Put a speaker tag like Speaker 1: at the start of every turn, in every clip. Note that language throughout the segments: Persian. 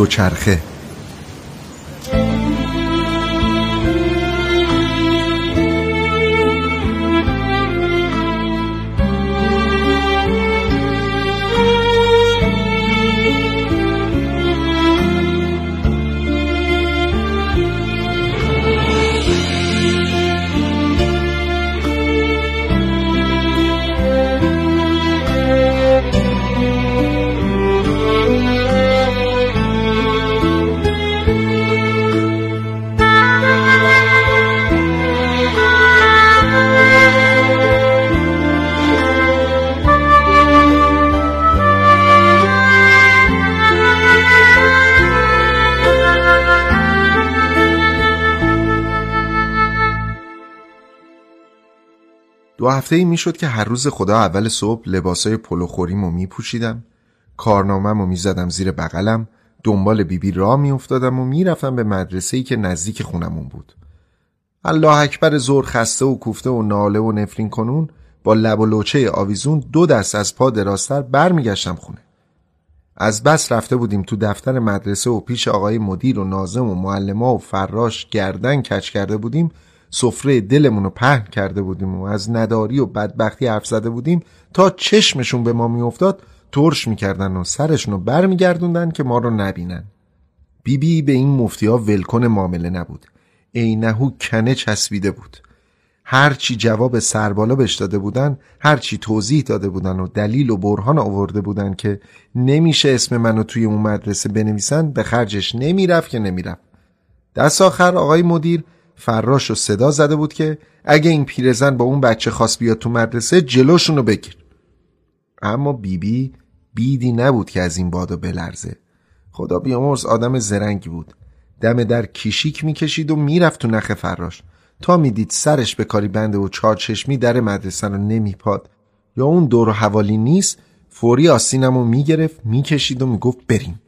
Speaker 1: دوچرخه. هفته ای می‌شد که هر روز خدا اول صبح لباسای پلوخوریمو میپوشیدم. کارنامهمو می‌زدم زیر بغلم دنبال بیبی را میافتادم و می‌رفتم به مدرسه ای که نزدیک خونمون بود. الله اکبر زور خسته و کوفته و ناله و نفرین کنون با لب و لوچه آویزون دو دست از پا دراستر برمیگشتم خونه. از بس رفته بودیم تو دفتر مدرسه و پیش آقای مدیر و نازم و معلما و فراش گردن کچ کرده بودیم سفره دلمون رو پهن کرده بودیم و از نداری و بدبختی حرف زده بودیم تا چشمشون به ما میافتاد ترش می‌کردن و سرشون رو برمیگردوندن که ما رو نبینن. بیبی بی به این مفتی ها ولکن معامله نبود. عینهو کنه چسبیده بود. هرچی جواب سربالا بهش داده بودن هرچی توضیح داده بودن و دلیل و برهان آورده بودن که نمیشه اسم منو توی اون مدرسه بنویسن به خرجش نمی‌رفت که نمی‌رفت. دست آخر آقای مدیر فراش و صدا زده بود که اگه این پیرزن با اون بچه خواست بیاد تو مدرسه جلوشونو بگیر اما بیبی بی بیدی نبود که از این بادو بلرزه. خدا بیامرز آدم زرنگی بود. دم در کیشیک می‌کشید و می‌رفت تو نخ فراش. تا می‌دید سرش به کاری بنده و چهار چشمی در مدرسه رو نمیپاد. یا اون دور و حوالی نیست فوری آستینم رو می‌گرفت می‌کشید و می‌گفت بریم.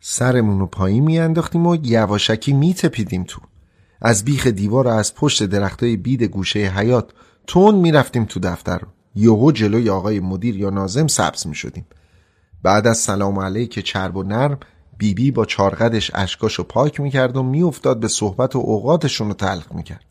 Speaker 1: سرمون رو پایین میانداختیم و یواشکی میتپیدیم تو. از بیخ دیوار و از پشت درختای بید گوشه حیات تون می‌رفتیم تو دفتر. یهو جلوی آقای مدیر یا نازم سبز می شدیم. بعد از سلام علیک چرب و نرم بیبی بی با چارقدش اشکاشو پاک می‌کرد و میافتاد به صحبت و اوقاتشون رو تلخ می‌کرد.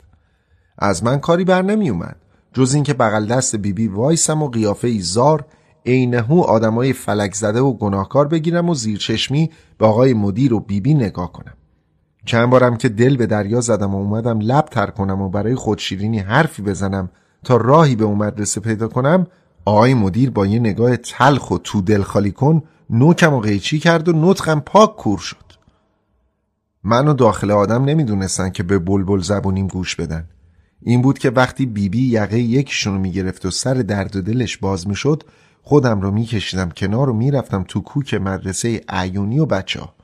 Speaker 1: از من کاری بر نمی اومد جز اینکه بغل دست بیبی بی وایسم و قیافه ای زار عینهو آدمای فلک زده و گناهکار بگیرم و زیر چشمی به آقای مدیر و بیبی بی نگاه کنم. چند بارم که دل به دریا زدم و اومدم لب تر کنم و برای خودشیرینی حرفی بزنم تا راهی به اون مدرسه پیدا کنم آقای مدیر با یه نگاه تلخ و تو دل خالی کن نوکم و قیچی کرد و نطقم پاک کور شد منو داخل آدم نمی‌دونستن که به بلبل زبونیم گوش بدن این بود که وقتی بیبی بی یقه یکیشونو می‌گرفت و سر درد و دلش باز می‌شد خودم رو میکشیدم کنار و می‌رفتم تو کوک مدرسه عیونی و بچه ها.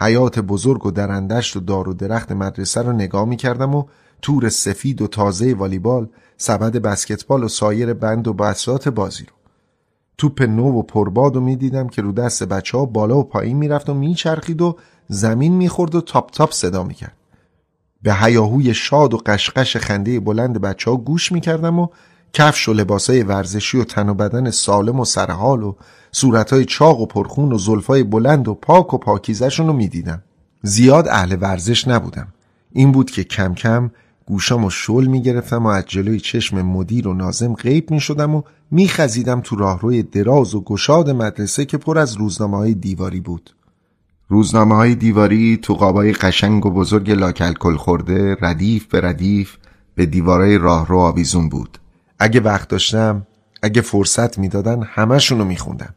Speaker 1: حیات بزرگ و درندشت و دار و درخت مدرسه رو نگاه می‌کردم و تور سفید و تازه والیبال سبد بسکتبال و سایر بند و بسات بازی رو. توپ نو و پرباد و می‌دیدم که رو دست بچه ها بالا و پایین می‌رفت و میچرخید و زمین می‌خورد و تاپ تاپ صدا می‌کرد. به هیاهوی شاد و قشقش خنده بلند بچه ها گوش می‌کردم و کفش و لباسای ورزشی و تن و بدن سالم و سرحال و صورتهای چاق و پرخون و زلفای بلند و پاک و پاکیزشون رو می‌دیدم. زیاد اهل ورزش نبودم. این بود که کم کم گوشام و شل می‌گرفتم و از جلوی چشم مدیر و نازم غیب می‌شدم و میخزیدم تو راهروی دراز و گشاد مدرسه که پر از روزنامه های دیواری بود. روزنامه های دیواری تو قابای قشنگ و بزرگ لاکلکل خورده ردیف به ردیف به دیوارای راهرو آویزون بود. اگه وقت داشتم اگه فرصت می‌دادن همشونو میخوندم.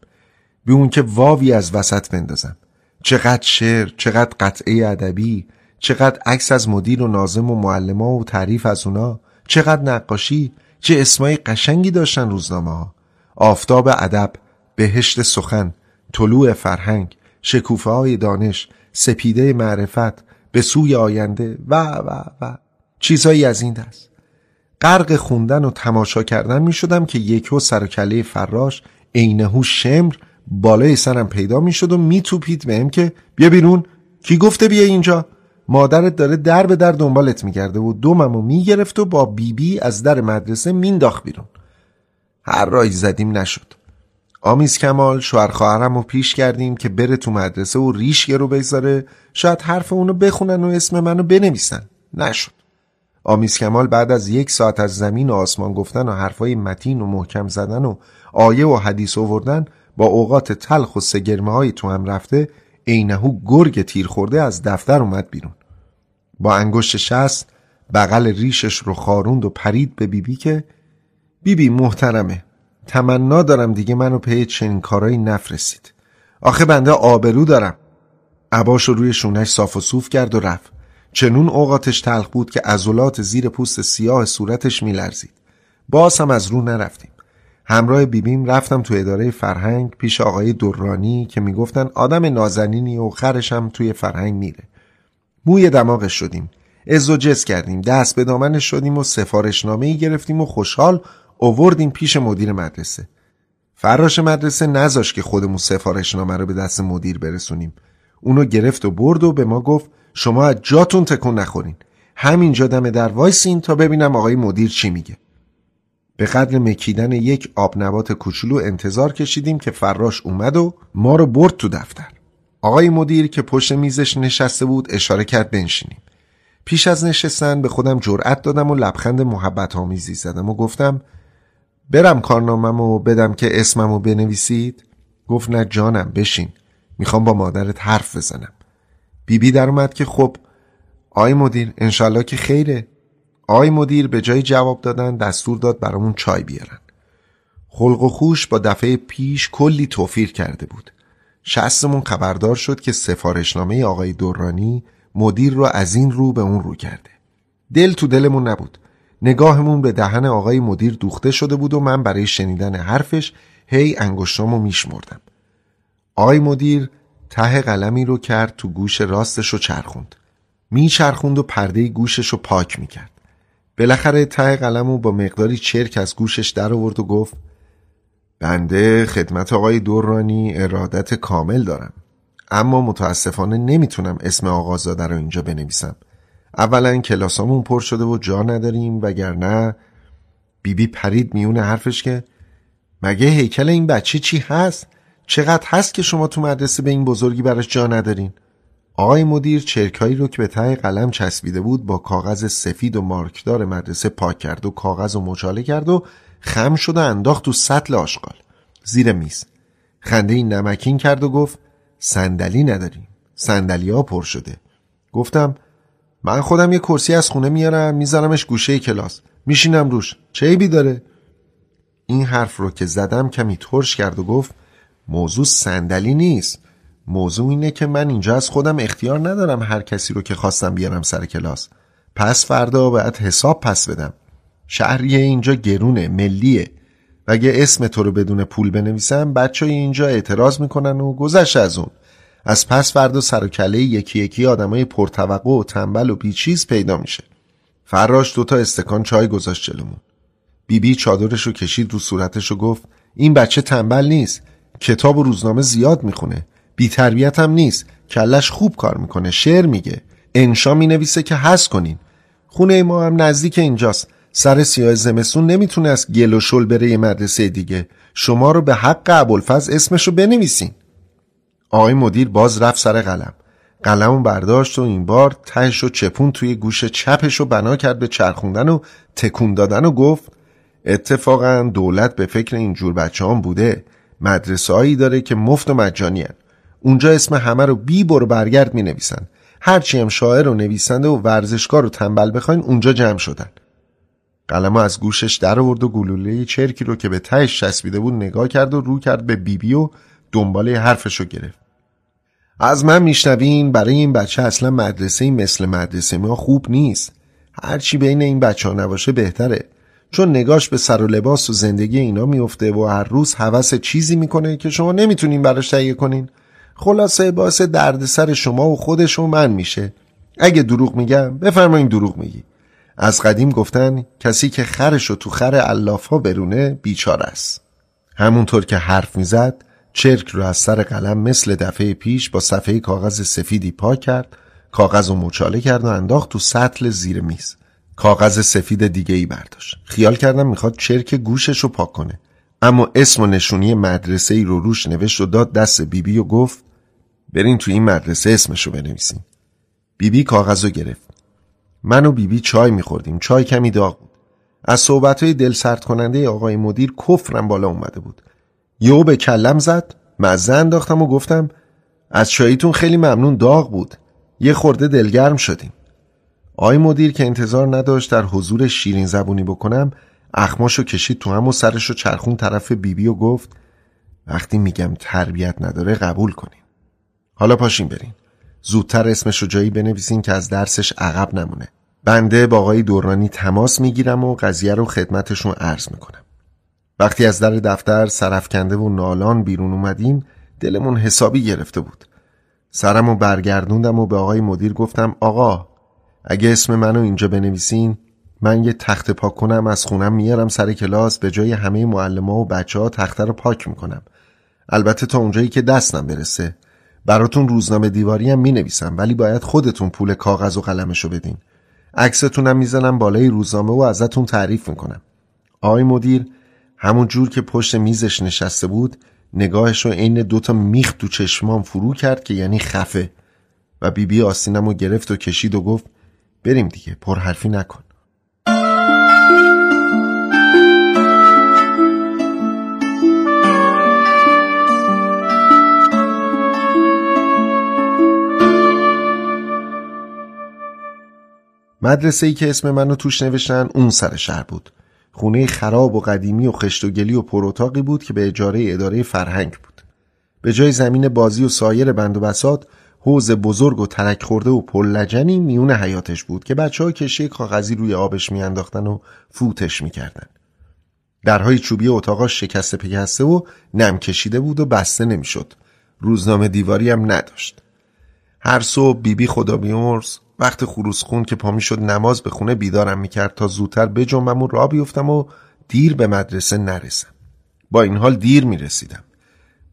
Speaker 1: بی اون که واوی از وسط بندازم. چقدر شعر چقدر قطعه ادبی چقدر عکس از مدیر و نازم و معلما و تعریف از اونا چقدر نقاشی چه اسمای قشنگی داشتن روزنامه ها آفتاب ادب بهشت سخن طلوع فرهنگ شکوفه های دانش سپیده معرفت به سوی آینده و و و. چیزهایی از این دست. غرق خوندن و تماشا کردن می شدم که یکو سر کله فراش عینهو شمر بالای سرم پیدا می شد و می توپید بهم که بیا بیرون. کی گفته بیا اینجا؟ مادرت داره در به در دنبالت میگرده و دوممو می‌گرفت و با بیبی بی از در مدرسه مینداخت بیرون. هر رای زدیم نشد. آمیز کمال شوهر خواهرم رو پیش کردیم که بره تو مدرسه و ریشگه رو بگذاره. شاید حرف اونو بخونن و اسم منو بنویسن. نشد. آمیز کمال بعد از یک ساعت از زمین و آسمان گفتن و حرفای متین و محکم زدن و آیه و حدیث آوردن با اوقات تلخ و سگرمه های تو هم رفته عینهو گرگ تیر خورده از دفتر اومد بیرون. با انگشت شست بغل ریشش رو خاروند و پرید به بیبی که بیبی محترمه تمنا دارم دیگه منو پی چنین کارایی نفرستید. آخه بنده آبرو دارم. عباش رو روی شونش صاف و صوف کرد و رفت. چنون اوقاتش تلخ بود که عضلات زیر پوست سیاه صورتش میلرزید. باز هم از رو نرفتیم. همراه بیبیم رفتم تو اداره فرهنگ پیش آقای دورانی که می‌گفتن آدم نازنینی و خرش هم توی فرهنگ میره. موی دماغش شدیم. از و کردیم. دست به دامنش شدیم و سفارشنامه ای گرفتیم و خوشحال اووردیم پیش مدیر مدرسه. فراش مدرسه نذاش که خودمون سفارشنامه رو به دست مدیر برسونیم. اونو گرفت و برد و به ما گفت شما از جاتون تکون نخورین. همینجا دم در وایسین تا ببینم آقای مدیر چی میگه. به قدر مکیدن یک آب نبات کوچولو انتظار کشیدیم که فراش اومد و ما رو برد تو دفتر. آقای مدیر که پشت میزش نشسته بود اشاره کرد بنشینیم. پیش از نشستن به خودم جرأت دادم و لبخند محبت آمیزی زدم و گفتم برم کارنامم بدم که اسممو بنویسید. گفت نه جانم بشین. می‌خوام با مادرت حرف بزنم. بیبی در اومد که خب آی مدیر انشالله که خیره. آی مدیر به جای جواب دادن دستور داد برامون چای بیارن. خلق و خوش با دفعه پیش کلی توفیر کرده بود. شستمون خبردار شد که سفارشنامه آقای دورانی مدیر رو از این رو به اون رو کرده. دل تو دلمون نبود. نگاهمون به دهن آقای مدیر دوخته شده بود و من برای شنیدن حرفش هی انگشتامو میشمردم. آقای مدیر ته قلمی رو کرد تو گوش راستش رو چرخوند. میچرخوند و پرده گوشش رو پاک می‌کرد. بالاخره ته قلم رو با مقداری چرک از گوشش در آورد و گفت بنده خدمت آقای دورانی ارادت کامل دارم. اما متاسفانه نمی‌تونم اسم آقازاده رو اینجا بنویسم. اولا کلاسامون پر شده و جا نداریم وگرنه بیبی پرید میونه حرفش که مگه هیکل این بچه چی هست؟ چقدر هست که شما تو مدرسه به این بزرگی براش جا ندارین؟ آقای مدیر چرکایی رو که به ته قلم چسبیده بود با کاغذ سفید و مارکدار مدرسه پاک کرد و کاغذ و مچاله کرد و خم شد و انداخت تو سطل آشغال زیر میز. خنده این نمکین کرد و گفت صندلی نداریم صندلی ها پر شده. گفتم من خودم یه کرسی از خونه میارم میذارمش گوشه کلاس. میشینم روش. چه عیبی داره؟ این حرف رو که زدم کمی ترش کرد و گفت موضوع صندلی نیست. موضوع اینه که من اینجا از خودم اختیار ندارم هر کسی رو که خواستم بیارم سر کلاس. پس فردا باید حساب پس بدم. شهریه اینجا گرونه ملیه. و اگه اسم تو رو بدون پول بنویسم بچه اینجا اعتراض می‌کنن و گذشت از اون. از پس فردا سر و کله یکی یکی آدمای پرتوقع و تنبل و بیچیز پیدا میشه. فراش دوتا استکان چای گذاشت جلومون. بیبی بی چادرش رو کشید رو صورتش و گفت این بچه تنبل نیست. کتاب و روزنامه زیاد می‌خونه. بی تربیت هم نیست. کلش خوب کار می‌کنه. شعر میگه. انشا می‌نویسه که حس کنین. خونه ما هم نزدیک اینجاست. سر سیاه زمستون نمی‌تونه از گل و شل بره یه مدرسه دیگه. شما رو به حق ابوالفضل اسمشو بنویسین. آقای مدیر باز رفت سر قلم. قلمو برداشت و این بار تهش و چپون توی گوش چپش رو بنا کرد به چرخوندن و تکون دادن و گفت اتفاقا دولت به فکر اینجور بچه هم بوده. مدرسه هایی داره که مفت و مجانی هن. اونجا اسم همه رو بی برو برگرد می نویسن هرچی هم شاعر و نویسنده و ورزشکار رو تنبل بخواین اونجا جمع شدن. قلمو از گوشش در آورد و گلوله چرکی رو که به تهش چسبیده بود نگاه کرد و رو کرد به بیبی بی و دنباله حرفش رو گرفت. از من میشنوین برای این بچه اصلا مدرسه مثل مدرسه ما خوب نیست. هرچی بین این بچه ها نباشه بهتره. چون نگاش به سر و لباس و زندگی اینا میفته و هر روز حوس چیزی می‌کنه که شما نمی‌تونین براش تهیه کنین. خلاصه باعث دردسر شما و خودش و من میشه. اگه دروغ میگم بفرمایین دروغ میگی. از قدیم گفتن کسی که خرش رو تو خر ها برونه بیچار است. همونطور که حرف می‌زد چرک رو از سر قلم مثل دفعه پیش با صفحه کاغذ سفیدی پاک کرد کاغذ و مچاله کرد و انداخت تو سطل زیر میز. کاغذ سفید دیگه ای برداشت. خیال کردم می‌خواد چرک گوشش رو پاک کنه. اما اسم و نشونی مدرسه ای رو روش نوشت و داد دست بیبی بی و گفت برین تو این مدرسه اسمشو بنویسین. بیبی بی کاغذ رو گرفت. من و بیبی بی چای میخوردیم. چای کمی داغ بود. از صحبت های دل سرد کننده آقای مدیر کفرم بالا اومده بود. یهو به کلم زد مزه انداختم و گفتم از چاییتون خیلی ممنون داغ بود. یه خورده دلگرم شدیم. آقای مدیر که انتظار نداشت در حضور شیرین زبونی بکنم اخماشو کشید تو هم و سرشو چرخون طرف بیبی بی و گفت وقتی میگم تربیت نداره قبول کنیم حالا پاشین برین. زودتر اسمش رو جایی بنویسین که از درسش عقب نمونه. بنده با آقای دورانی تماس می‌گیرم و قضیه رو خدمتشون عرض می‌کنم. وقتی از در دفتر سرفکنده و نالان بیرون اومدیم دلمون حسابی گرفته بود. سرم و برگردوندم و به آقای مدیر گفتم آقا اگه اسم منو اینجا بنویسین من یه تخت پاک کنم از خونم میارم سر کلاس به جای همه معلم و بچه ها تخته رو پاک می‌کنم. البته تا اونجایی که دستم برسه. براتون روزنامه دیواری هم می نویسم ولی باید خودتون پول کاغذ و قلمشو بدین. عکستونم می‌زنم بالای روزنامه و ازتون تعریف می‌کنم. آقای مدیر همون جور که پشت میزش نشسته بود نگاهش رو عین دوتا میخ تو چشمام فرو کرد که یعنی خفه. و بیبی بی آستینم رو گرفت و کشید و گفت بریم دیگه پرحرفی نکن. مدرسه ای که اسم منو توش نوشتن اون سر شهر بود. خونه خراب و قدیمی و خشت و گلی و پروتاقی بود که به اجاره اداره فرهنگ بود. به جای زمین بازی و سایر بند و بسات حوز بزرگ و ترک خورده و پلجنی میون حیاتش بود که بچه ها کشی کاغذی روی آبش میانداختن و فوتش می‌کردن. درهای چوبی اتاقا شکسته پکسته و نم کشیده بود و بسته نمی‌شد. روزنامه دیواری هم نداشت. هر صبح بیبی بی خدا بیامرز وقت خروس خون که پا شد نماز به خونه بیدارم می‌کرد تا زودتر بجنبم و را بیفتم و دیر به مدرسه نرسم. با این حال دیر می‌رسیدم.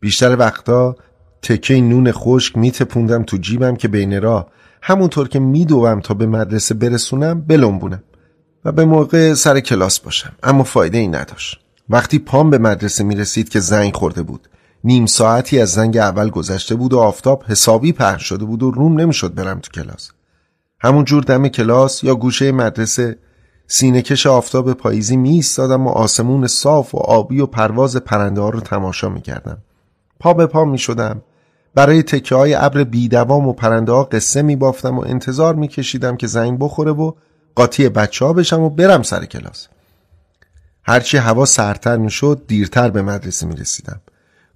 Speaker 1: بیشتر وقتا تکه نون خشک میتپوندم تو جیبم که بین راه. همونطور که میدوم تا به مدرسه برسونم بلنبونم و به موقع سر کلاس باشم. اما فایده ای نداشت. وقتی پام به مدرسه می‌رسید که زنگ خورده بود. نیم ساعتی از زنگ اول گذشته بود و آفتاب حسابی پهن شده بود و روم نمی‌شد برم تو کلاس. همون جور دم کلاس یا گوشه مدرسه سینهکش آفتاب پاییزی می ایستادم و آسمون صاف و آبی و پرواز پرنده ها رو تماشا می کردم. پا به پا می شدم. برای تکه های ابر بیدوام و پرنده ها قصه می بافتم و انتظار می کشیدم که زنگ بخوره و قاطی بچه ها بشم و برم سر کلاس. هرچی هوا سرتر می شد دیرتر به مدرسه می رسیدم.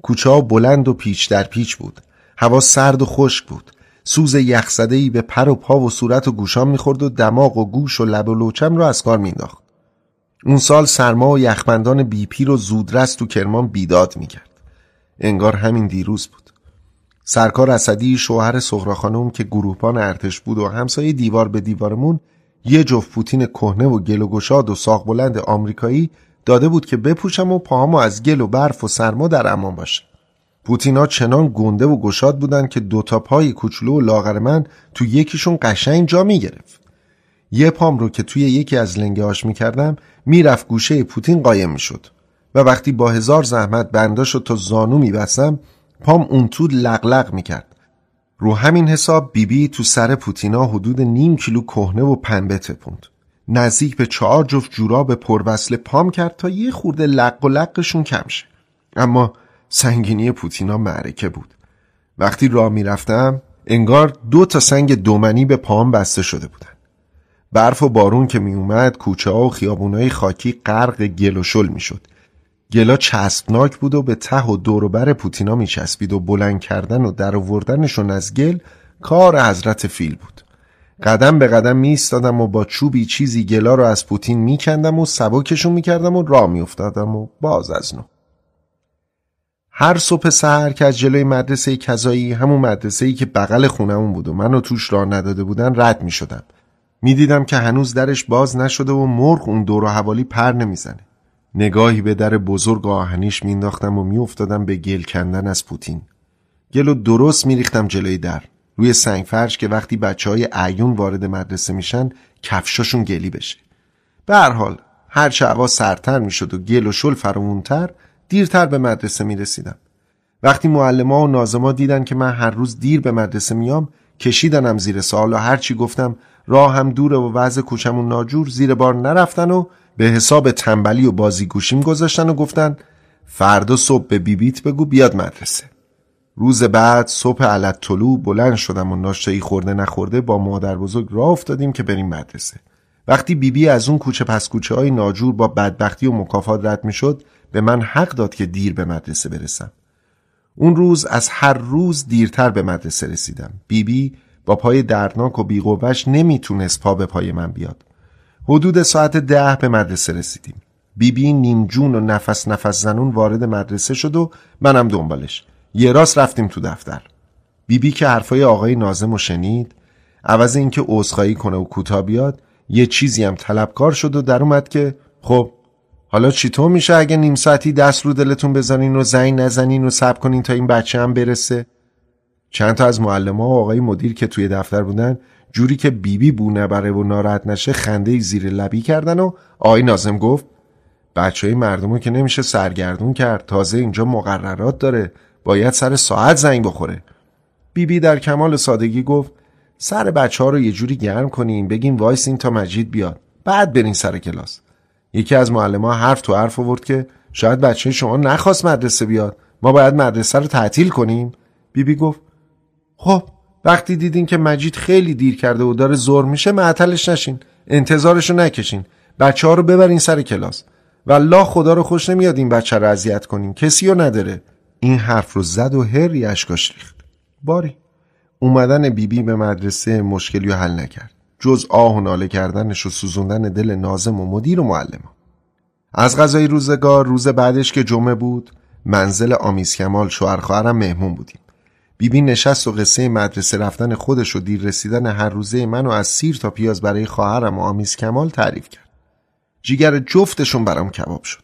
Speaker 1: کوچه ها بلند و پیچ در پیچ بود. هوا سرد و خشک بود. سوز ای به پر و پا و صورت و گوشام می‌خورد و دماغ و گوش و لب و لوچم رو از کار مینداخت اون سال سرما و یخبندان بیپی رو زودرس تو کرمان بیداد می‌کرد انگار همین دیروز بود سرکار اسدی شوهر سخرا خانم که گروهبان ارتش بود و همسایه دیوار به دیوارمون یه جفت پوتین کهنه و گل و گشاد و ساق بلند آمریکایی داده بود که بپوشم و پاهامو از گل و برف و سرما در امان باشه. پوتینا چنان گنده و گشاد بودن که دوتا پای کوچولو و لاغر من تو یکیشون قشنگ جا می‌گرفت. یه پام رو که توی یکی از لنگه هاش می‌کردم می‌رفت گوشه پوتین قایم می‌شد. و وقتی با هزار زحمت بنداشو تا زانو میبستم پام اون تو لغلق می‌کرد. رو همین حساب بیبی بی تو سر پوتینا حدود نیم کیلو کهنه و پنبه تپوند. نزدیک به چهار جفت جوراب پروصل پام کرد تا یه خورده لق و لقشون کم شه. اما سنگینی پوتینا معرکه بود. وقتی راه می‌رفتم انگار دو تا سنگ دومنی به پام بسته شده بودن. برف و بارون که میومد کوچه ها و خیابونای خاکی غرق گل و شل می‌شد. گلا چسبناک بود و به ته و دوروبر پوتینا میچسبید و بلند کردن و در آوردنشون از گل کار حضرت فیل بود. قدم به قدم می و با چوبی چیزی گلا رو از پوتین میکندم و سبکشون می‌کردم و راه میافتادم و باز از نو. هر صبح سهر که از جلوی مدرسه کذایی همون مدرسه ای که بغل خونمون بود و منو توش راه نداده بودن رد می شدم می دیدم که هنوز درش باز نشده و مرغ اون دور و حوالی پر نمی‌زنه. نگاهی به در بزرگ آهنیش مینداختم و میافتادم به گل کندن از پوتین. گل و درست میریختم جلوی در. روی سنگ فرش که وقتی بچه های عیون وارد مدرسه میشن کفشاشون گلی بشه. به هر حال هر هوا سرتر می‌شد و گل و شل فرامونتر دیرتر به مدرسه می رسیدم. وقتی معلما و نازما دیدن که من هر روز دیر به مدرسه میام کشیدنم زیر سوال و هرچی گفتم راه هم دوره و وضع کوچمون ناجور زیر بار نرفتن و به حساب تنبلی و بازیگوشیم گذاشتن و گفتن فردا صبح به بیبیت بگو بیاد مدرسه. روز بعد صبح علت طلوع بلند شدم و ناشتایی خورده نخورده با مادر بزرگ راه افتادیم که بریم مدرسه. وقتی بیبی بی از اون کوچه پس کوچه های ناجور با بدبختی و مکافات رد می شد به من حق داد که دیر به مدرسه برسم. اون روز از هر روز دیرتر به مدرسه رسیدم. بیبی بی با پای دردناک و بیقوش نمی‌تونست پا به پای من بیاد. حدود ساعت ده به مدرسه رسیدیم. بیبی بی نیمجون و نفس نفس زنون وارد مدرسه شد و منم دنبالش. یه راست رفتیم تو دفتر. بیبی بی که حرفای آقای نازم و شنید عوض اینکه عذرخواهی کنه و کوتا بیاد یه چیزی هم طلبکار شد و در اومد که خب حالا چطور میشه اگه نیم ساعتی دست رو دلتون بذارین و زنگ نزنین و صبر کنین تا این بچه هم برسه؟ چند تا از معلم ها و آقای مدیر که توی دفتر بودن جوری که بیبی بی بو نبره و ناراحت نشه خنده زیر لبی کردن و آقای ناظم گفت بچه های مردم که نمیشه سرگردون کرد تازه اینجا مقررات داره باید سر ساعت زنگ بخوره. بیبی بی در کمال سادگی گفت سر بچه ها رو یه جوری گرم کنین بگین وایسین تا مجید بیاد. بعد برین سر کلاس. یکی از معلم ها حرف تو حرف آورد که شاید بچه شما نخواست مدرسه بیاد ما باید مدرسه رو تعطیل کنیم. بیبی بی گفت خب وقتی دیدین که مجید خیلی دیر کرده و داره زور میشه معطلش نشین. انتظارشو نکشین. بچه ها رو ببرین سر کلاس. والله خدا رو خوش نمیاد این بچه رو اذیت کنین کسی رو نداره. این حرف رو زد و هری اشکاش ریخت. باری. اومدن بیبی بی به مدرسه مشکلی رو حل نکرد. جز آه و ناله کردنش و سوزوندن دل نازم و مدیر و معلم از غذای روزگار روز بعدش که جمعه بود منزل آمیز کمال شوهر خواهرم مهمون بودیم. بیبی نشست و قصه مدرسه رفتن خودش و دیر رسیدن هر روزه منو از سیر تا پیاز برای خواهرم و آمیز کمال تعریف کرد. جیگر جفتشون برام کباب شد.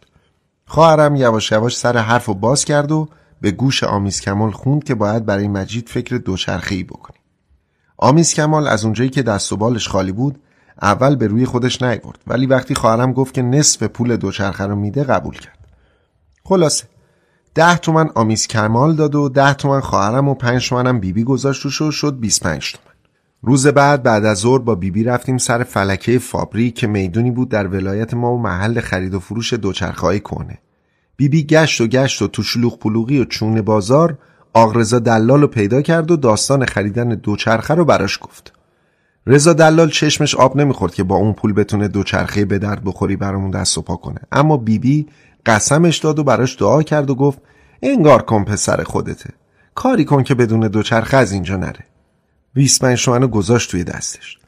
Speaker 1: خواهرم یواش یواش سر حرف و باز کرد و به گوش آمیز کمال خوند که باید برای مجید فکر دوچرخه‌ای بکنیم آمیز کمال از اونجایی که دست و بالش خالی بود اول به روی خودش نیورد ولی وقتی خواهرم گفت که نصف پول دوچرخه رو میده قبول کرد. خلاصه. ده تومن آمیز کمال داد و ده تومن خواهرم و پنج تومنم بیبی گذاشت و شد 25 تومن. روز بعد بعد از ظهر با بیبی رفتیم سر فلکه فابری که می‌دونی بود در ولایت ما و محل خرید و فروش دوچرخه‌های کنه بیبی گشت و گشت و تو شلوغ پلوغی و چون بازار آقرزا دلال رو پیدا کرد و داستان خریدن دوچرخه رو براش گفت. رضا دلال چشمش آب نمی‌خورد که با اون پول بتونه دوچرخه به درد بخوری برامون دست و پا کنه. اما بیبی بی قسمش داد و براش دعا کرد و گفت انگار کن پسر خودته. کاری کن که بدون دوچرخه از اینجا نره. 25 تومن گذاشت توی دستش.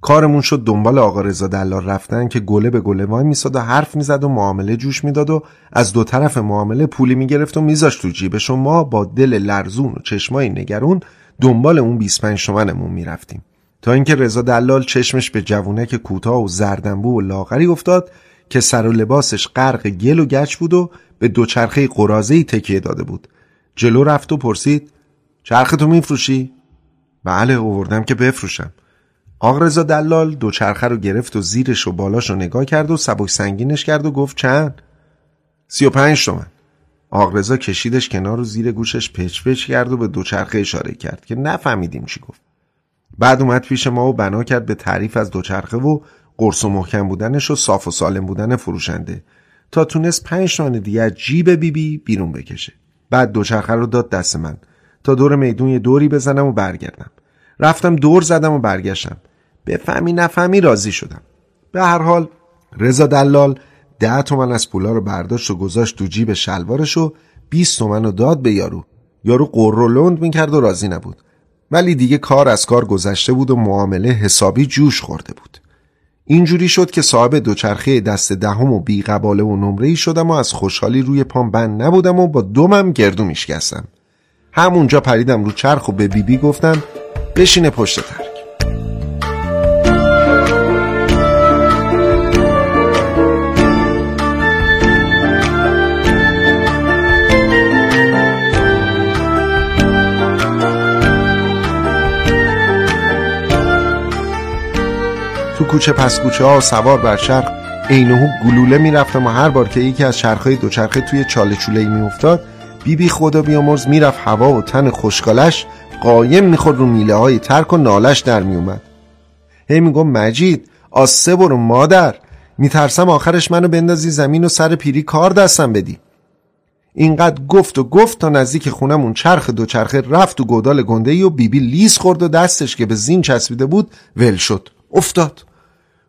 Speaker 1: کارمون شد دنبال آقا رضا دلال رفتن که گله به گله وای میساد و حرف می‌زد و معامله جوش می‌داد و از دو طرف معامله پولی می‌گرفت و میذاشت تو جیبش و ما با دل لرزون و چشمای نگرون دنبال اون 25 تومنمون می‌رفتیم. تا اینکه رضا دلال چشمش به جوونک کوتاه و زردنبو و لاغری افتاد که سر و لباسش غرق گل و گچ بود و به دوچرخه قرازه‌ای تکیه داده بود. جلو رفت و پرسید چرخ تو میفروشی؟ بله اووردم که بفروشم. آق رضا دلال دوچرخه رو گرفت و زیرش و بالاش رو نگاه کرد و سبک سنگینش کرد و گفت چند؟ سی و پنج تومن. آق رضا کشیدش کنار و زیر گوشش پچ پچ کرد و به دوچرخه اشاره کرد که نفهمیدیم چی گفت. بعد اومد پیش ما و بنا کرد به تعریف از دوچرخه و قرص و محکم بودنش و صاف و سالم بودن فروشنده. تا تونست پنج تومن دیگه جیب بیبی بی بیرون بکشه. بعد دوچرخه رو داد دست من. تا دور میدون یه دوری بزنم و برگردم. رفتم دور زدم و برگشتم. بفهمی نفهمی راضی شدم. به هر حال رضا دلال ده تومن از پولا رو برداشت و گذاشت تو جیب شلوارش و 20 تومن رو داد به یارو. یارو قر لند می‌کرد و راضی نبود. ولی دیگه کار از کار گذشته بود و معامله حسابی جوش خورده بود. اینجوری شد که صاحب دوچرخه دست دهم و بیقباله و نمره شدم و از خوشحالی روی پام بند نبودم و با دومم گردو میشکستم. همونجا پریدم رو چرخ و به بیبی بی گفتم بشینه پشت کوچه پس کوچه ها سوار بر چرخ عینهو گلوله می‌رفتم و هر بار که یکی از چرخهای دوچرخه توی چاله چوله ای میافتاد بیبی خدا بیامرز می‌رفت هوا و تن خوشگالش قایم می‌خورد رو میله های ترک و نالش در میومد هی میگم مجید آسه برو مادر. میترسم آخرش منو بندازی زمین و سر پیری کار دستم بدی. اینقدر گفت و گفت تا نزدیک خونمون چرخ دوچرخه رفت و گودال گنده ای و بیبی لیز خورد و دستش که به زین چسبیده بود ول شد. افتاد.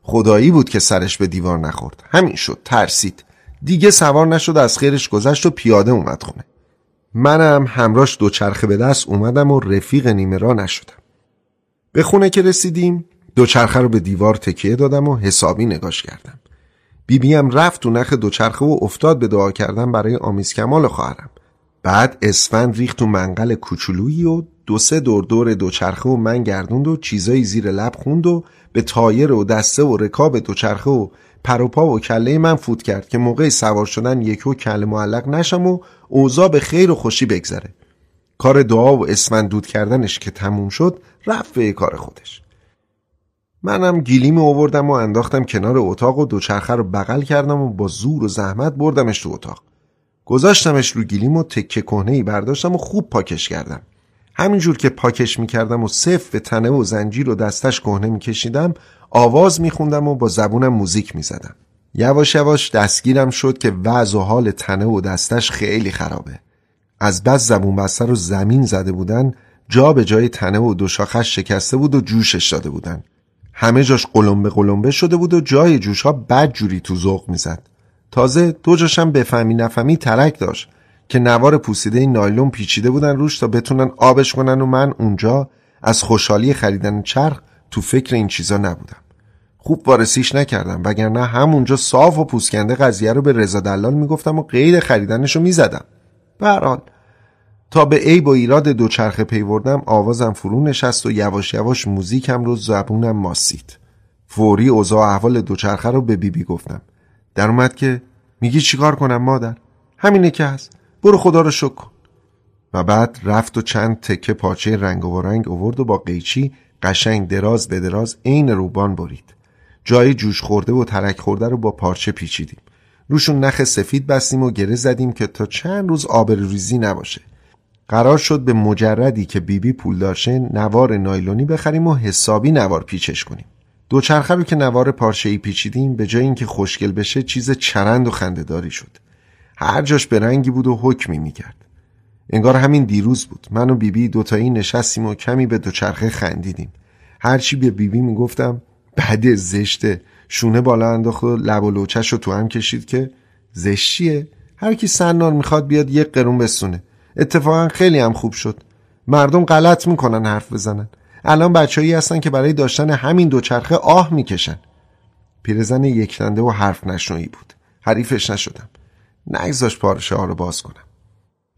Speaker 1: خدایی بود که سرش به دیوار نخورد. همین شد ترسید. دیگه سوار نشد از خیرش گذشت و پیاده اومد خونه. منم همراش دوچرخه به دست اومدم و رفیق نیمه را نشدم. به خونه که رسیدیم دوچرخه رو به دیوار تکیه دادم و حسابی نگاش کردم. بیبیم رفت تو نخ دوچرخه و افتاد به دعا کردن برای آمیز کمال خواهرم. بعد اسفند ریخت تو منقل کوچولویی و دو سه دور دور دوچرخه و من گردوند و چیزایی زیر لب خوند و به تایر و دسته و رکاب دوچرخه و پروپا و کله من فوت کرد که موقع سوار شدن یکهو کله معلق نشم و اوضاع به خیر و خوشی بگذره. کار دعا و اسفند دود کردنش که تموم شد رفت به کار خودش. منم گیلیمو آوردم و انداختم کنار اتاق و دوچرخه رو بغل کردم و با زور و زحمت بردمش تو اتاق. گذاشتمش رو گیلیم و تکه کهنه ای برداشتم و خوب پاکش کردم. همینجور که پاکش می‌کردم و صف به تنه و زنجیر و دستش کهنه میکشیدم آواز میخوندم و با زبونم موزیک می‌زدم. یواش یواش دستگیرم شد که وضع و حال تنه و دستش خیلی خرابه. از بس زبون بسته رو زمین زده بودن جا به جای تنه و دو شاخش شکسته بود و جوشش داده بودن. همه جاش قلمبه قلمبه شده بود و جای جوش ها بد جوری تو ذوق می‌زد. تازه دو جاشم بفهمی نفهمی ترک داشت. که نوار پوسیده نایلون پیچیده بودن روش تا بتونن آبش کنن و من اونجا از خوشحالی خریدن چرخ تو فکر این چیزا نبودم. خوب وارسیش نکردم وگرنه همونجا صاف و پوسکنده قضیه رو به رضا دلال می‌گفتم و قید خریدنش رو می‌زدم. به تا به ای با ایراد دوچرخه پیوردم آوازم فرو نشست و یواش یواش موزیکم رو زبونم ماسید. فوری اوضاع احوال دوچرخه رو به بیبی بی گفتم. در اومد که میگی چیکار کنم مادر؟ همینه که هست. برو خدا رو شکر. و بعد رفت و چند تکه پاچه رنگ و رنگ اوورد و با قیچی قشنگ دراز به دراز عین روبان برید. جای جوش خورده و ترک خورده رو با پارچه پیچیدیم. روشون نخ سفید بستیم و گره زدیم که تا چند روز آبروریزی نباشه. قرار شد به مجردی که بیبی بی پول داشته نوار نایلونی بخریم و حسابی نوار پیچش کنیم. دوچرخه که نوار پارچه ای پیچیدیم به جای اینکه خوشگل بشه چیز چرند و خندهداری شد. هر جاش به رنگی بود و حکمی می‌کرد. انگار همین دیروز بود. من و بیبی دوتایی نشستیم و کمی به دوچرخه خندیدیم. هرچی به بیبی می‌گفتم بده زشته شونه بالا انداخت و لب و لوچش رو تو هم کشید که زشتیه هر کی سنار می‌خواد بیاد یک قرون بسونه. اتفاقا خیلی هم خوب شد. مردم غلط می‌کنن حرف بزنن. الان بچههایی هستن که برای داشتن همین دوچرخه آه می‌کشن. پیرزن یکنده و حرف نشنویی بود. حریفش نشدم. نگذاش پارشه ها رو باز کنم.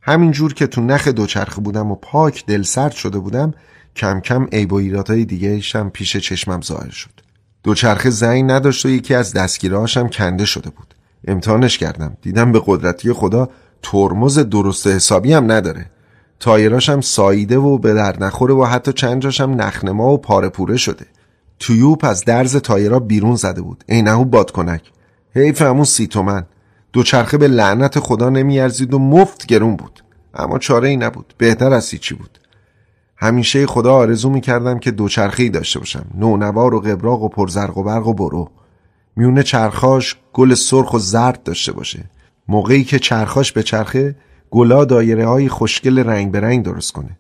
Speaker 1: همین جور که تو نخ دوچرخه بودم و پاک دل سرد شده بودم کم کم عیب و ایرادهای دیگه هم پیش چشمم ظاهر شد. دوچرخه زنگ نداشت و یکی از دستگیرهاشم کنده شده بود. امتحانش کردم. دیدم به قدرتی خدا ترمز درست حسابی هم نداره. تایراش هم ساییده و به در نخوره و حتی چند جاشم نخنما و پاره پوره شده. تویوپ از درز تایرا بیرون زده بود. عینهو بادکنک. حیف همون سی تومن. دوچرخه به لعنت خدا نمیارزید و مفت گرون بود. اما چاره ای نبود. بهتر از هیچی بود. همیشه خدا آرزو می‌کردم که دوچرخه ای داشته باشم. نونوار و قبراق و پرزرق و برق و برو. میون چرخاش گل سرخ و زرد داشته باشه. موقعی که چرخاش بچرخه گلا دایره های خوشگل رنگ به رنگ درست کنه.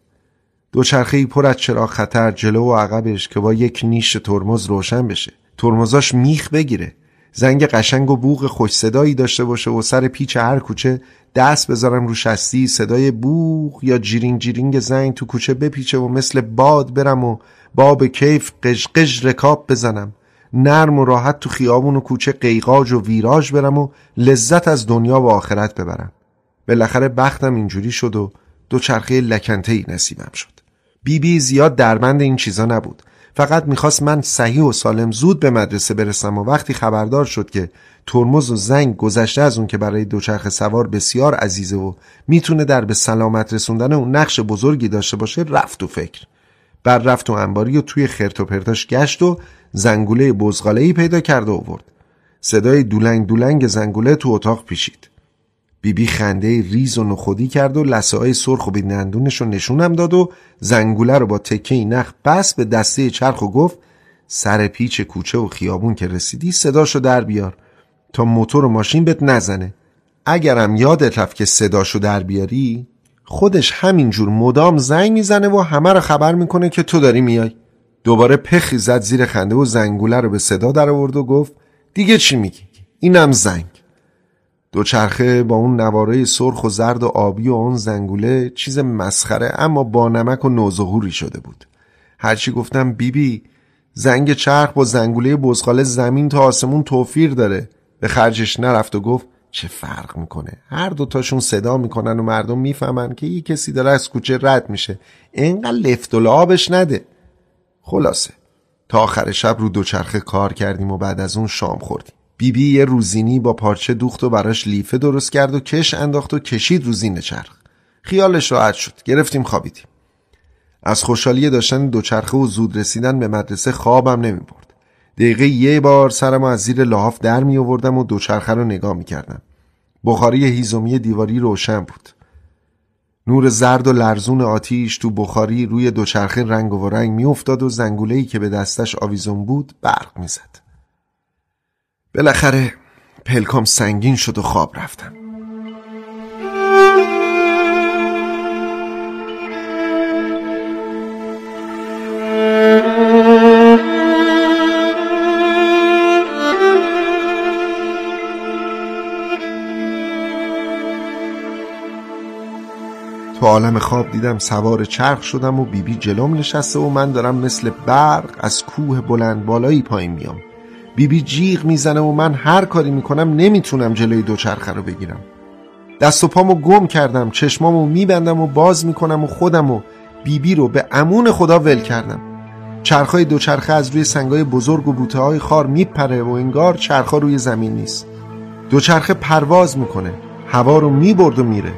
Speaker 1: دوچرخه ای پر از چراغ خطر جلو و عقبش که با یک نیش ترمز روشن بشه. ترمزاش میخ بگیره. زنگ قشنگ و بوق خوش صدایی داشته باشه و سر پیچ هر کوچه دست بذارم رو شستی صدای بوق یا جیرینگ جیرینگ زنگ تو کوچه بپیچه و مثل باد برم و باب کیف قژ رکاب بزنم. نرم و راحت تو خیابون و کوچه قیقاج و ویراج برم و لذت از دنیا و آخرت ببرم. بالاخره بختم اینجوری شد و دوچرخه لکنته ای نصیبم شد. بیبی بی زیاد دربند این چیزا نبود. فقط می‌خواست من صحیح و سالم زود به مدرسه برسم و وقتی خبردار شد که ترمز و زنگ گذشته از اون که برای دوچرخه سوار بسیار عزیزه و می‌تونه در به سلامت رسوندن اون نقش بزرگی داشته باشه رفت و فکر. بر رفت و انباری و توی خرت و پرتاش گشت و زنگوله بزغاله ای پیدا کرده و آورد. صدای دولنگ دولنگ زنگوله تو اتاق پیشید. بیبی بی خنده ریز و نخودی کرد و لسه های سرخ و بیدندونش رو نشونم داد و زنگوله رو با تکه نخ بس به دسته چرخ و گفت سر پیچ کوچه و خیابون که رسیدی صداشو در بیار. تا موتور و ماشین بهت نزنه. اگرم یادت رفت که صداشو در بیاری خودش همینجور مدام زنگ می‌زنه و همه رو خبر می‌کنه که تو داری میای. دوباره پخی زد زیر خنده و زنگوله رو به صدا در آورد و گفت دیگه چی میگی؟ اینم زنگ. دوچرخه با اون نواره سرخ و زرد و آبی و اون زنگوله چیز مسخره اما با نمک و نوظهوری شده بود. هرچی گفتم بیبی بی زنگ چرخ با زنگوله بزخاله زمین تا آسمون توفیر داره. به خرجش نرفت و گفت چه فرق می‌کنه؟ هر دوتاشون صدا می‌کنن و مردم می‌فهمن که یه کسی داره از کوچه رد میشه. اینقدر لفت و لعابش نده. خلاصه. تا آخر شب رو دوچرخه کار کردیم و بعد از اون شام خوردیم. بیبی بی یه روزینی با پارچه دوخت و براش لیفه درست کرد و کش انداخت و کشید روزین چرخ. خیالش راحت شد. گرفتیم خوابیدیم. از خوشحالی داشتن دوچرخه و زود رسیدن به مدرسه خوابم نمی برد دقیقه یه بار سرم از زیر لحاف در می آوردم و دوچرخه رو نگاه می کردم بخاری هیزومی دیواری روشن بود. نور زرد و لرزون آتیش تو بخاری روی دوچرخه رنگ و رنگ میافتاد و زنگوله‌ای که به دستش آویزون بود برق می‌زد. بالاخره پلکام سنگین شد و خواب رفتم. تو عالم خواب دیدم سوار چرخ شدم و بیبی بی جلوم نشسته و من دارم مثل برق از کوه بلند بالایی پایین میام بیبی بی جیغ می‌زنه و من هر کاری می‌کنم نمی‌تونم جلوی دوچرخه رو بگیرم. دست و پامو گم کردم چشمامو میبندم و باز می‌کنم و خودم و بیبی بی رو به امون خدا ول کردم. چرخهای دوچرخه از روی سنگای بزرگ و بوته های خار میپره و انگار چرخها روی زمین نیست. دوچرخه پرواز می‌کنه هوا رو می‌بره و میره.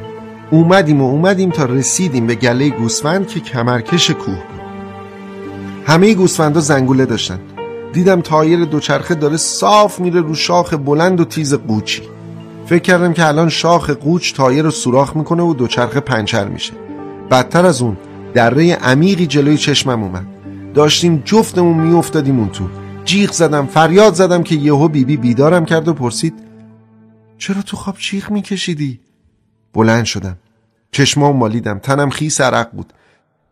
Speaker 1: اومدیم و اومدیم تا رسیدیم به گله گوسفند که کمرکش کوه بود. همه گوسفندا زنگوله داشتن دیدم تایر دوچرخه داره صاف میره رو شاخ بلند و تیز قوچی. فکر کردم که الان شاخ قوچ تایر رو سوراخ می‌کنه و دوچرخه پنچر میشه. بدتر از اون دره عمیقی جلوی چشمم اومد. داشتیم جفتمون میافتادیم اون تو. جیغ زدم فریاد زدم که یهو بیبی بیدارم کرد و پرسید چرا تو خواب چیخ میکشیدی؟ بلند شدم. چشمام مالیدم تنم خیس عرق بود.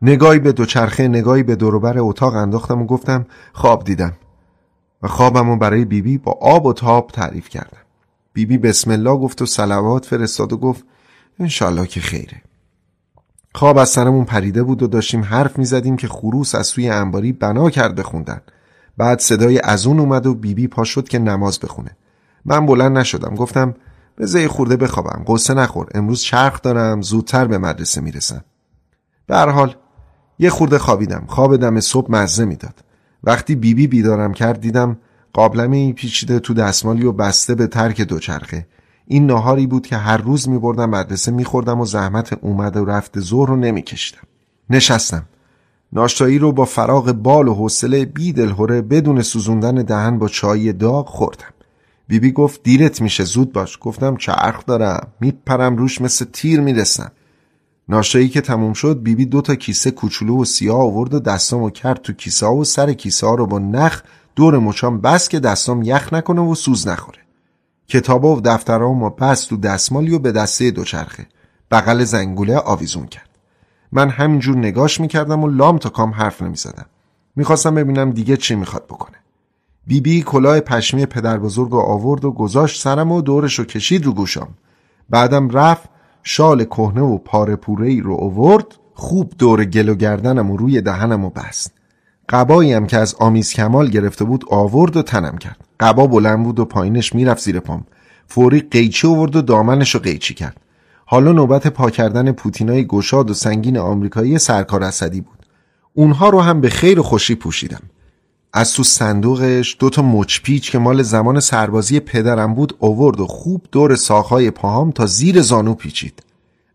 Speaker 1: نگاهی به دوچرخه نگاهی به دوروبر اتاق انداختم و گفتم خواب دیدم. و خوابم رو برای بیبی بی با آب و تاب تعریف کردم. بیبی بی بسم الله گفت و سلوات فرستاد و گفت انشالله که خیره. خواب از سرمون پریده بود و داشتیم حرف می‌زدیم که خروس از سوی انباری بنا کرد بخوندن بعد صدای ازون اومد و بیبی بی پا شد که نماز بخونه. من بلند نشدم گفتم بذار خورده بخوابم قصه نخور امروز چرخ دارم زودتر به مدرسه می‌رسم. به هر حال یه خورده خوابیدم خواب دم صبح مزه می‌داد. وقتی بیبی بی بیدارم کرد دیدم قابلمه پیچیده تو دستمالی و بسته به ترک دوچرخه. این ناهاری بود که هر روز میبردم مدرسه میخوردم و زحمت اومد و رفت ظهر رو نمیکشیدم. نشستم. ناشتایی رو با فراغ بال و حوصله بی دلهوره بدون سوزوندن دهن با چای داغ خوردم. بیبی گفت دیرت میشه زود باش. گفتم چرخ دارم. میپرم روش مثل تیر می‌رسم. ناشایی که تموم شد بیبی دو تا کیسه کوچولو و سیاه آورد و دستامو کرد تو کیسه و سر کیسه ها رو با نخ دور مچام بس که دستام یخ نکنه و سوز نخوره. کتابا و دفترامو بس تو دستمالی و به دسته دوچرخه. بغل زنگوله آویزون کرد. من همینجور نگاش می‌کردم و لام تا کام حرف نمی‌زدم. می‌خواستم ببینم دیگه چی می‌خواد بکنه. بیبی بی کلاه پشمی پدر بزرگ آورد و گذاشت سرم و دورش رو کشید رو گوشم بعدم رفت شال کهنه و پاره پوره ای رو آورد خوب دور گل و گردنم و روی دهنم و بست. قبایی هم که از آمیز کمال گرفته بود آورد و تنم کرد. قبا بلند بود و پایینش می‌رفت زیر پام. فوری قیچی آورد و دامنش رو قیچی کرد. حالا نوبت پا کردن پوتینای گشاد و سنگین آمریکایی سرکار اسدی بود. اونها رو هم به خیر و خوشی پوشیدم. از تو صندوقش دو تا مچپیچ که مال زمان سربازی پدرم بود اوورد و خوب دور ساقهای پاهام تا زیر زانو پیچید.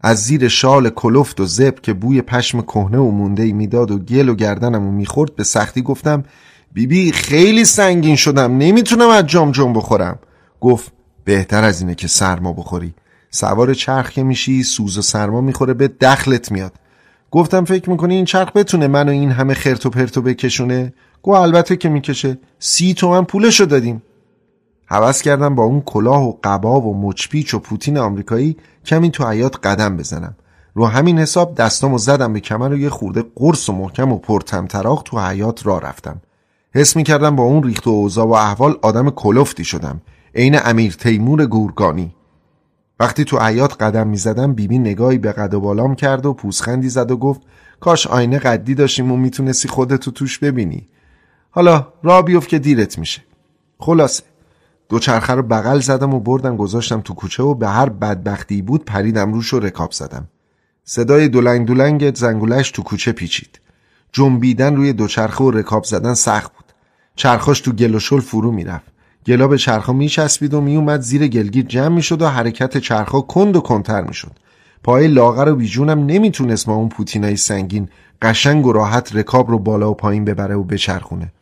Speaker 1: از زیر شال کلفت و زب که بوی پشم کهنه و مونده می‌داد و گل و گردنم و می‌خورد به سختی گفتم بیبی خیلی سنگین شدم نمی‌تونم از جام جام بخورم. گفت بهتر از اینه که سرما بخوری. سوار چرخ که میشی سوز و سرما می‌خوره به دخلت میاد. گفتم فکر می‌کنی این چرخ بتونه منو این همه خرت و پرتو بکشونه؟ گو البته که می‌کشه. سی تومن پولشو دادیم. حوض کردم با اون کلاه و قبا و مچپیچ و پوتین آمریکایی کمی تو حیات قدم بزنم. رو همین حساب دستامو زدم به کمر و یه خورده قرص و محکم و پرتمطراق تو حیات را رفتم. حس می‌کردم با اون ریخت و اوضاع و احوال آدم کلفتی شدم. عین امیر تیمور گورگانی. وقتی تو حیات قدم می‌زدم بیبی نگاهی به قد و بالام کرد و پوسخندی زد و گفت کاش آینه قدی داشتیم و می‌تونستی خودتو توش ببینی. حالا را بیفت که دیرت میشه. خلاصه. دوچرخه رو بغل زدم و بردم گذاشتم تو کوچه و به هر بدبختی بود پریدم روش و رکاب زدم. صدای دولنگ دولنگ زنگولش تو کوچه پیچید. جنبیدن روی دوچرخه و رکاب زدن سخت بود. چرخاش تو گل و شل فرو می‌رفت. گلا به چرخا میچسبید و میومد زیر گلگیر جمع می‌شد و حرکت چرخا کند و کنتر می‌شد. پای لاغر و بیجونم نمی‌تونست ما اون پوتینای سنگین قشنگ و راحت رکاب رو بالا و پایین ببره و بچرخونه.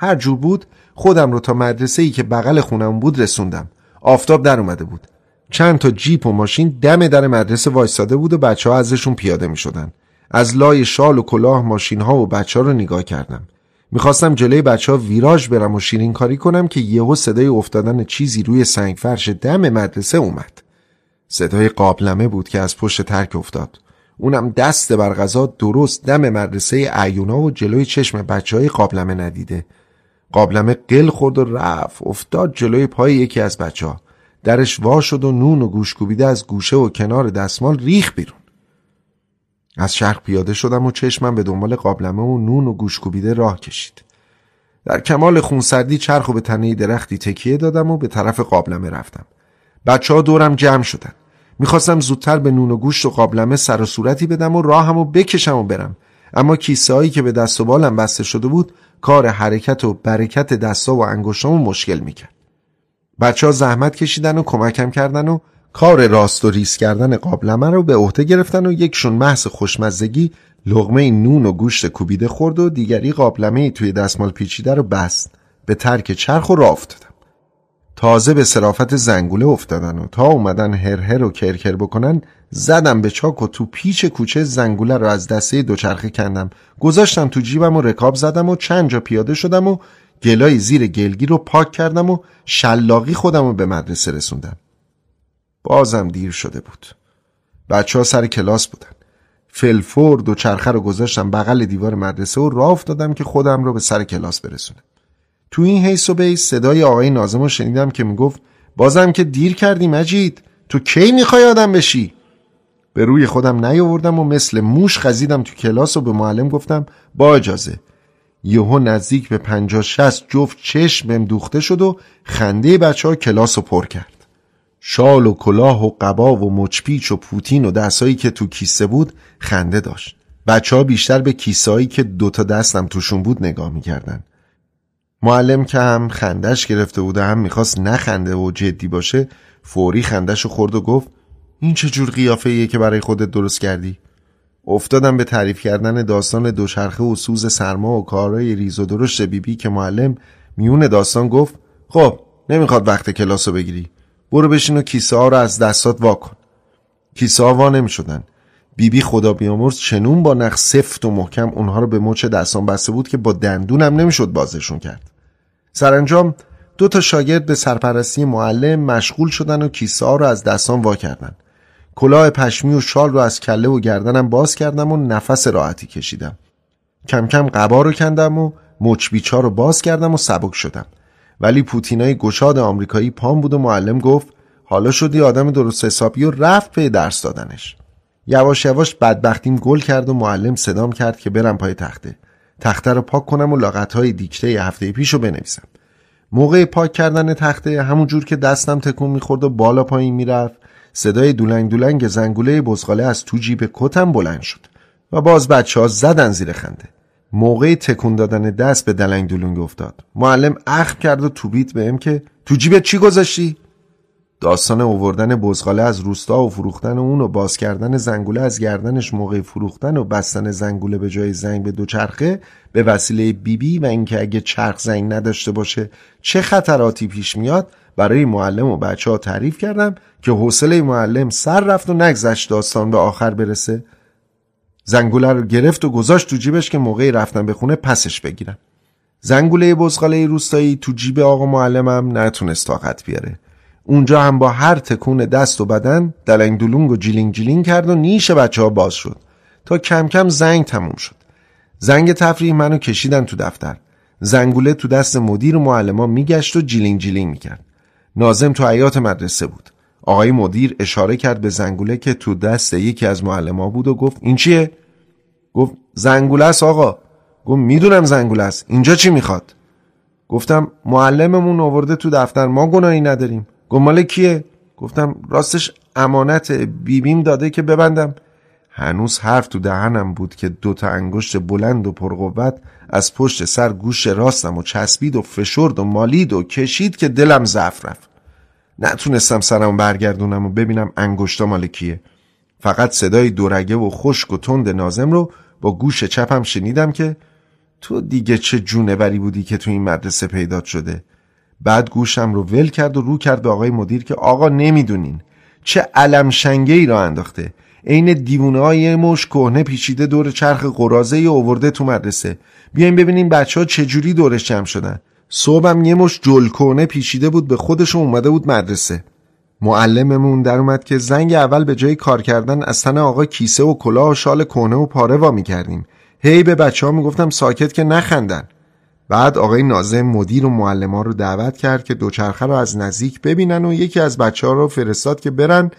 Speaker 1: هر جور بود خودم رو تا مدرسه ای که بغل خونم بود رسوندم. آفتاب در اومده بود. چند تا جیپ و ماشین دم در مدرسه وایستاده بود و بچه ها ازشون پیاده می شدن. از لای شال و کلاه ماشین ها و بچه ها رو نگاه کردم. می‌خواستم جلوی بچه ها ویراژ برم و شیرین کاری کنم که یهو صدای افتادن چیزی روی سنگ فرش دم مدرسه اومد. صدای قابلمه بود که از پشت ترک افتاد. اونم دست بر غذا درست دم مدرسه عیونا و جلوی چشم بچه های قابلمه ندیده. قابلمه قل خورد و رفت. افتاد جلوی پای یکی از بچه ها درش وا شد و نون و گوش کوبیده از گوشه و کنار دستمال ریخ بیرون. از شرق پیاده شدم و چشمم به دنبال قابلمه و نون و گوش کوبیده راه کشید. در کمال خونسردی چرخ و به تنه درختی تکیه دادم و به طرف قابلمه رفتم. بچه ها دورم جمع شدن. می‌خواستم زودتر به نون و گوشت و قابلمه سر و صورتی بدم و راهم و بکشم و برم. اما کیسه هایی که به دست و بالم بسته شده بود کار حرکت و برکت دستا و انگشتامو مشکل می‌کرد. بچه ها زحمت کشیدن و کمکم کردن و کار راست و ریس کردن قابلمه رو به عهده گرفتن و یکشون محض خوشمزگی لغمه نون و گوشت کوبیده خورد و دیگری قابلمه توی دستمال پیچیده رو بست. به ترک چرخ و راه تازه به صرافت زنگوله افتادن و تا اومدن هرهر و کرکر بکنن زدم به چاک و تو پیچ کوچه زنگوله رو از دسته دوچرخه کندم. گذاشتم تو جیبم و رکاب زدم و چند جا پیاده شدم و گلای زیر گلگی رو پاک کردم و شلاقی خودم رو به مدرسه رسوندم. بازم دیر شده بود. بچه ها سر کلاس بودن. فلفورد و چرخه رو گذاشتم بغل دیوار مدرسه و راه افتادم که خودم رو به سر کلاس برسونم. تو این حیث و بیس صدای آقای نازم رو شنیدم که می‌گفت بازم که دیر کردی مجید. تو کی می‌خوای آدم بشی؟ به روی خودم نیاوردم و مثل موش خزیدم تو کلاس و به معلم گفتم با اجازه. یهو نزدیک به پنجاه شست جفت چشم بهم دوخته شد و خنده بچه ها کلاس رو پر کرد. شال و کلاه و قبا و مچپیچ و پوتین و دستایی که تو کیسه بود خنده داشت. بچه ها بیشتر به کیسه که دوتا دستم توشون بود نگاه می‌کردن. معلم که هم خندش گرفته بود هم می‌خواست نخنده و جدی باشه فوری خندش خورد و گفت این چه جور قیافه ایه که برای خودت درست کردی؟ افتادم به تعریف کردن داستان دوچرخه و سوز سرما و کارهای ریز و درشت بیبی که معلم میون داستان گفت خب نمی‌خواد وقت کلاس رو بگیری. برو بشین و کیسه ها رو از دستات واکن کیسه ها وا نمی شدن بیبی خدا بیامرز چنون با نخ سفت و محکم اونها رو به مچ دستان بسته بود که با دندونم نمی‌شد بازشون کرد. سرانجام دو تا شاگرد به سرپرستی معلم مشغول شدن و کیسه ها رو از دستان وا کردن. کلاه پشمی و شال رو از کله و گردنم باز کردم و نفس راحتی کشیدم. کم کم قبا رو کندم و مچبیچا رو باز کردم و سبک شدم. ولی پوتینای گشاد آمریکایی پام بود و معلم گفت حالا شدی آدم درست حسابی و رفت به درس دادنش. یواش یواش بدبختیم گل کرد و معلم صدام کرد که برم پای تخته. تخته رو پاک کنم و لاغتهای دیکته هفته پیش رو بنویسم. موقع پاک کردن تخته همون جور که دستم تکون می‌خورد و بالا پایین می‌رفت. صدای دولنگ دولنگ زنگوله بزغاله از تو جیب کتم بلند شد و باز بچه ها زدن زیر خنده. موقع تکون دادن دست به دلنگ دولنگ افتاد. معلم اخم کرد و توبیت بهم که تو جیبت چی گذاشتی؟ داستان اووردن بزغاله از روستا و فروختن اون و باز کردن زنگوله از گردنش موقع فروختن و بستن زنگوله به جای زنگ به دوچرخه به وسیله بیبی بی و اینکه اگه چرخ زنگ نداشته باشه چه خطراتی پیش میاد؟ برای معلم و بچه ها تعریف کردم که حوصله معلم سر رفت و نگذاشت داستان به آخر برسه. زنگوله رو گرفت و گذاشت تو جیبش که موقع رفتن به خونه پسش بگیرم. زنگوله بزغاله روستایی تو جیب آقا معلمم نتونست طاقت بیاره. اونجا هم با هر تکون دست و بدن دلنگ دلونگ و جیلینگ جیلینگ کرد و نیش بچه ها باز شد. تا کم کم زنگ تموم شد. زنگ تفریح منو کشیدن تو دفتر. زنگوله تو دست مدیر و معلم ها میگشت و جیلینگ جیلینگ می‌کرد. نازم تو حیات مدرسه بود. آقای مدیر اشاره کرد به زنگوله که تو دست یکی از معلم بود و گفت این چیه؟ گفت زنگوله است آقا. گفت می‌دونم زنگوله است. اینجا چی می‌خواد؟ گفتم معلممون آورده تو دفتر ما گناهی نداریم. گفت مال کیه؟ گفتم راستش امانت بیبیم داده که ببندم. هنوز حرف تو دهنم بود که دوتا انگشت بلند و پرقوت از پشت سر گوش راستم و چسبید و فشرد و مالید و کشید که دلم ضعف رفت. نتونستم سرم برگردونم و ببینم انگشتا مال کیه. فقط صدای دورگه و خشک و تند نازم رو با گوش چپم شنیدم که تو دیگه چه جونوری بودی که تو این مدرسه پیدا شده. بعد گوشم رو ول کرد و رو کرد به آقای مدیر که آقا نمی‌دونین. چه علم شنگه ای را انداخته. عین دیوونه های مش کهنه پیچیده دور چرخ قرازه ای اوورده تو مدرسه. بیاین ببینین بچه ها چجوری دورش جمع شدن. صبحم یه مش جل کهنه پیچیده بود به خودش اومده بود مدرسه. معلممون در اومد که زنگ اول به جای کار کردن از تن آقا کیسه و کلاه و شال کهنه و پاره وا می‌کردیم. هی به بچه ها می‌گفتم ساکت که نخندن. بعد آقای نازم مدیر و معلم ها رو دعوت کرد که دوچرخه رو از نزدیک ببینن و یکی از بچه ها رو فرستاد که برن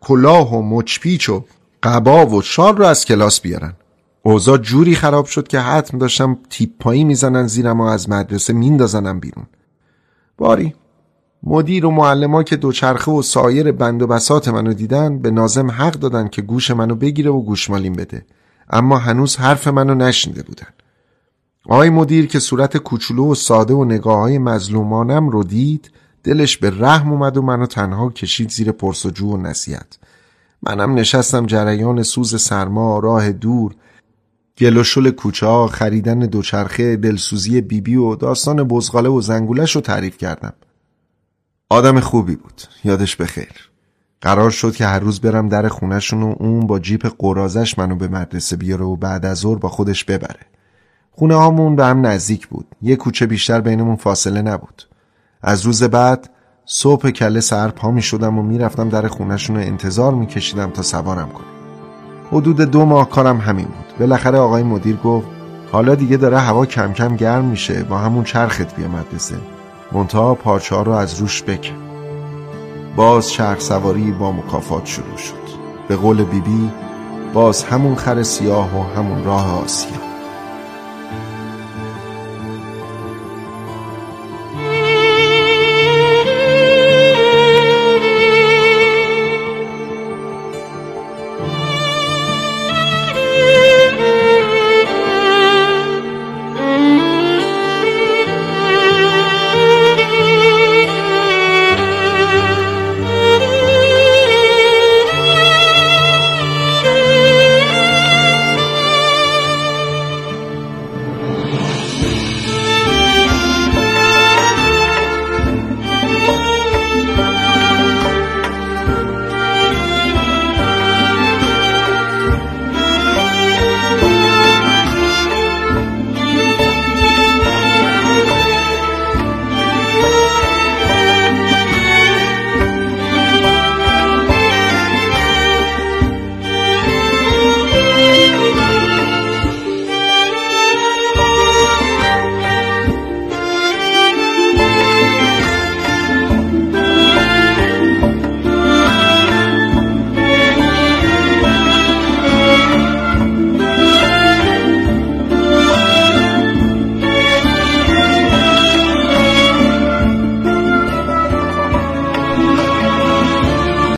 Speaker 1: کلاه و مچپیچ و قبا و شال رو از کلاس بیارن. اوضاع جوری خراب شد که حتم داشتم تیپ پایی می‌زنن زیرم و از مدرسه میندازنم بیرون. باری. مدیر و معلم ها که دوچرخه و سایر بند و بسات منو دیدن به نازم حق دادن که گوش منو بگیره و گوشمالین بده. اما هنوز حرف منو نشنیده بودن. آقای مدیر که صورت کوچولو و ساده و نگاه های مظلومانم رو دید دلش به رحم اومد و منو تنها کشید زیر پرسجو و نصیحت. منم نشستم جریان سوز سرما راه دور گل و شل کوچه ها خریدن دوچرخه دلسوزی بیبی بی و داستان بزغاله و زنگولش رو تعریف کردم. آدم خوبی بود. یادش بخیر قرار شد که هر روز برم در خونشون و اون با جیپ قرازش منو به مدرسه بیاره و بعد از ظهر با خودش ببره. خونه هامون به هم نزدیک بود. یه کوچه بیشتر بینمون فاصله نبود. از روز بعد صبح کله سر پا می شدم و می‌رفتم در خونهشون رو انتظار میکشیدم تا سوارم کنه حدود دو ماه کارم همین بود. بالاخره آقای مدیر گفت حالا دیگه داره هوا کم کم گرم میشه با همون چرخت بیا مدرسه. منتها پارچه رو از روش بکن. باز چرخ سواری با مکافات شروع شد. به قول بیبی بی باز همون خر سیاه و همون راه آسیا.